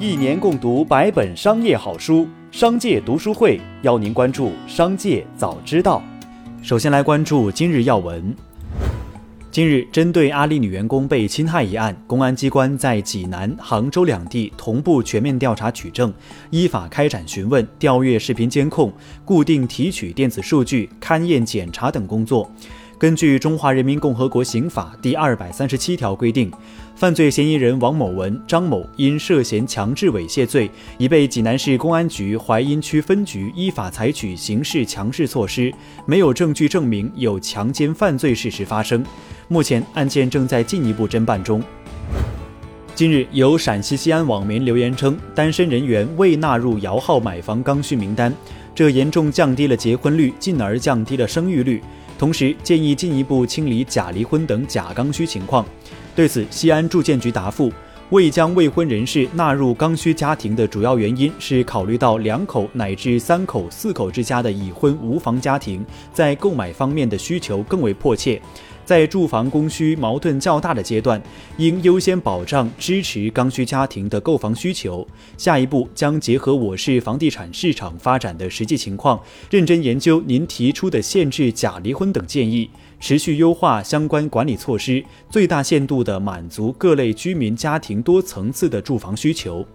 一年共读百本商业好书，商界读书会邀您关注商界早知道。首先来关注今日要闻。近日，针对阿里女员工被侵害一案，公安机关在济南、杭州两地同步全面调查取证，依法开展询问、调阅视频监控、固定提取电子数据、勘验检查等工作。根据《中华人民共和国刑法》第二百三十七条规定，犯罪嫌疑人王某文、张某因涉嫌强制猥亵罪，已被济南市公安局淮阴区分局依法采取刑事强制措施，没有证据证明有强奸犯罪事实发生。目前案件正在进一步侦办中。近日，有陕西西安网民留言称，单身人员未纳入摇号买房刚需名单，这严重降低了结婚率，进而降低了生育率。同时建议进一步清理假离婚等假刚需情况。对此，西安住建局答复，未将未婚人士纳入刚需家庭的主要原因是考虑到两口乃至三口、四口之家的已婚无房家庭在购买方面的需求更为迫切。在住房供需矛盾较大的阶段，应优先保障支持刚需家庭的购房需求。下一步将结合我市房地产市场发展的实际情况，认真研究您提出的限制假离婚等建议，持续优化相关管理措施，最大限度地满足各类居民家庭多层次的住房需求。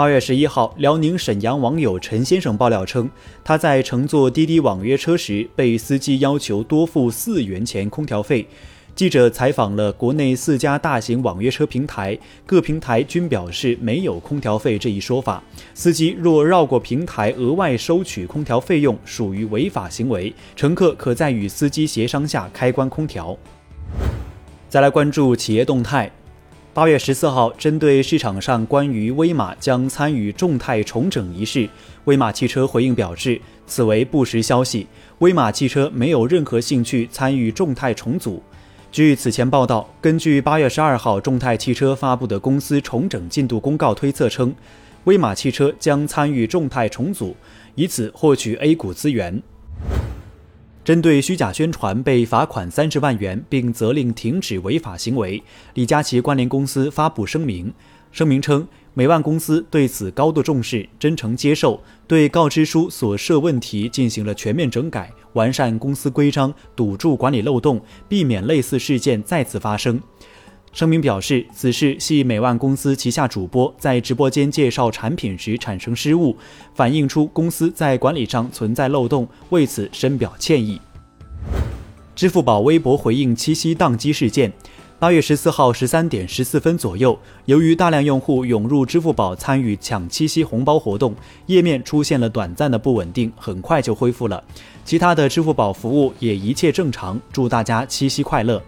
八月十一号，辽宁沈阳网友陈先生爆料称，他在乘坐滴滴网约车时被司机要求多付四元钱空调费。记者采访了国内四家大型网约车平台，各平台均表示没有空调费这一说法。司机若绕过平台额外收取空调费用，属于违法行为，乘客可在与司机协商下开关空调。再来关注企业动态。八月十四号，针对市场上关于威马将参与众泰重整一事，威马汽车回应表示，此为不实消息。威马汽车没有任何兴趣参与众泰重组。据此前报道，根据八月十二号众泰汽车发布的公司重整进度公告推测称，威马汽车将参与众泰重组，以此获取 A 股资源。针对虚假宣传被罚款三十万元，并责令停止违法行为，李佳琦关联公司发布声明。声明称，美万公司对此高度重视，真诚接受，对告知书所涉问题进行了全面整改，完善公司规章，堵住管理漏洞，避免类似事件再次发生。声明表示，此事系美万公司旗下主播在直播间介绍产品时产生失误，反映出公司在管理上存在漏洞，为此深表歉意。支付宝微博回应七夕宕机事件。八月十四号十三点十四分左右，由于大量用户涌入支付宝参与抢七夕红包活动，页面出现了短暂的不稳定，很快就恢复了。其他的支付宝服务也一切正常。祝大家七夕快乐！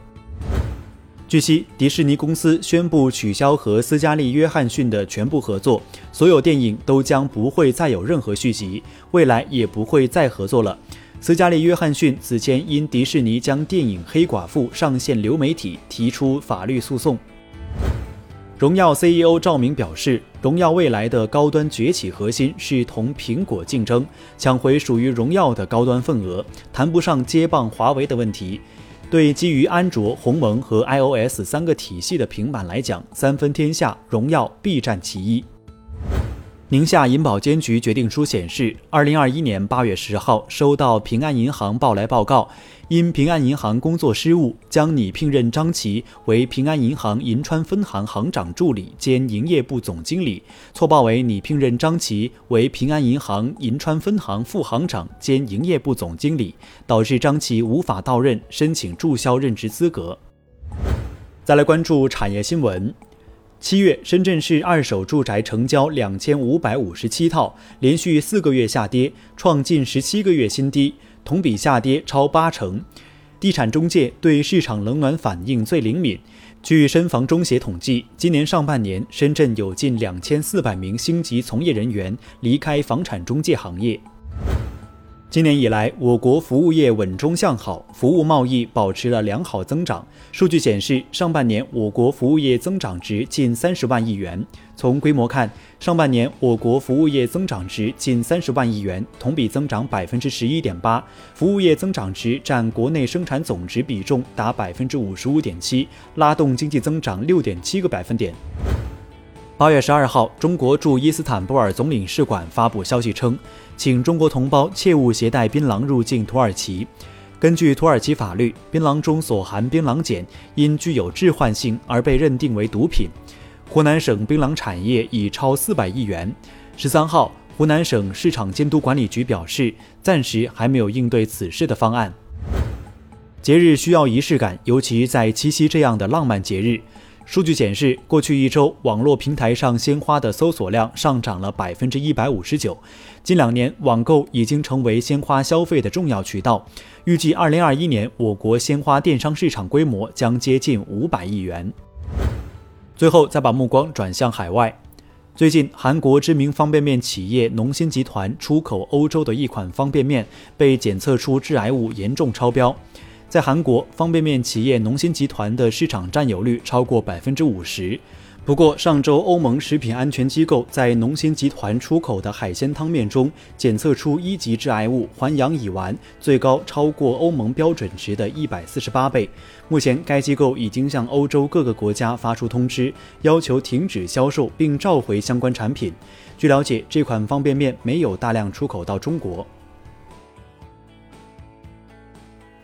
据悉，迪士尼公司宣布取消和斯嘉丽·约翰逊的全部合作，所有电影都将不会再有任何续集，未来也不会再合作了。斯嘉丽·约翰逊此前因迪士尼将电影《黑寡妇》上线流媒体提出法律诉讼。荣耀 CEO 赵明表示，荣耀未来的高端崛起核心是同苹果竞争，抢回属于荣耀的高端份额，谈不上接棒华为的问题。对基于安卓、鸿蒙和 iOS 三个体系的平板来讲，三分天下，荣耀必占其一。宁夏银保监局决定书显示，二零二一年八月十号收到平安银行报来报告，因平安银行工作失误，将拟聘任张琪为平安银行银川分行行长助理兼营业部总经理，错报为拟聘任张琪为平安银行银川分行副行长兼营业部总经理，导致张琪无法到任，申请注销任职资格。再来关注产业新闻。七月，深圳市二手住宅成交两千五百五十七套，连续四个月下跌，创近十七个月新低，同比下跌超八成。地产中介对市场冷暖反应最灵敏。据深房中协统计，今年上半年，深圳有近两千四百名星级从业人员离开房产中介行业。今年以来，我国服务业稳中向好，服务贸易保持了良好增长。数据显示，上半年我国服务业增长值近三十万亿元。从规模看，上半年我国服务业增长值近三十万亿元，同比增长百分之十一点八，服务业增长值占国内生产总值比重达百分之五十五点七，拉动经济增长六点七个百分点。八月十二号，中国驻伊斯坦布尔总领事馆发布消息称，请中国同胞切勿携带槟榔入境土耳其。根据土耳其法律，槟榔中所含槟榔碱因具有致幻性而被认定为毒品。湖南省槟榔产业已超四百亿元。十三号，湖南省市场监督管理局表示，暂时还没有应对此事的方案。节日需要仪式感，尤其在七夕这样的浪漫节日。数据显示，过去一周网络平台上鲜花的搜索量上涨了百分之一百五十九。近两年，网购已经成为鲜花消费的重要渠道。预计二零二一年，我国鲜花电商市场规模将接近五百亿元。最后，再把目光转向海外。最近，韩国知名方便面企业农心集团出口欧洲的一款方便面被检测出致癌物严重超标。在韩国，方便面企业农心集团的市场占有率超过百分之五十。不过，上周欧盟食品安全机构在农心集团出口的海鲜汤面中检测出一级致癌物环氧乙烷，最高超过欧盟标准值的一百四十八倍。目前，该机构已经向欧洲各个国家发出通知，要求停止销售并召回相关产品。据了解，这款方便面没有大量出口到中国。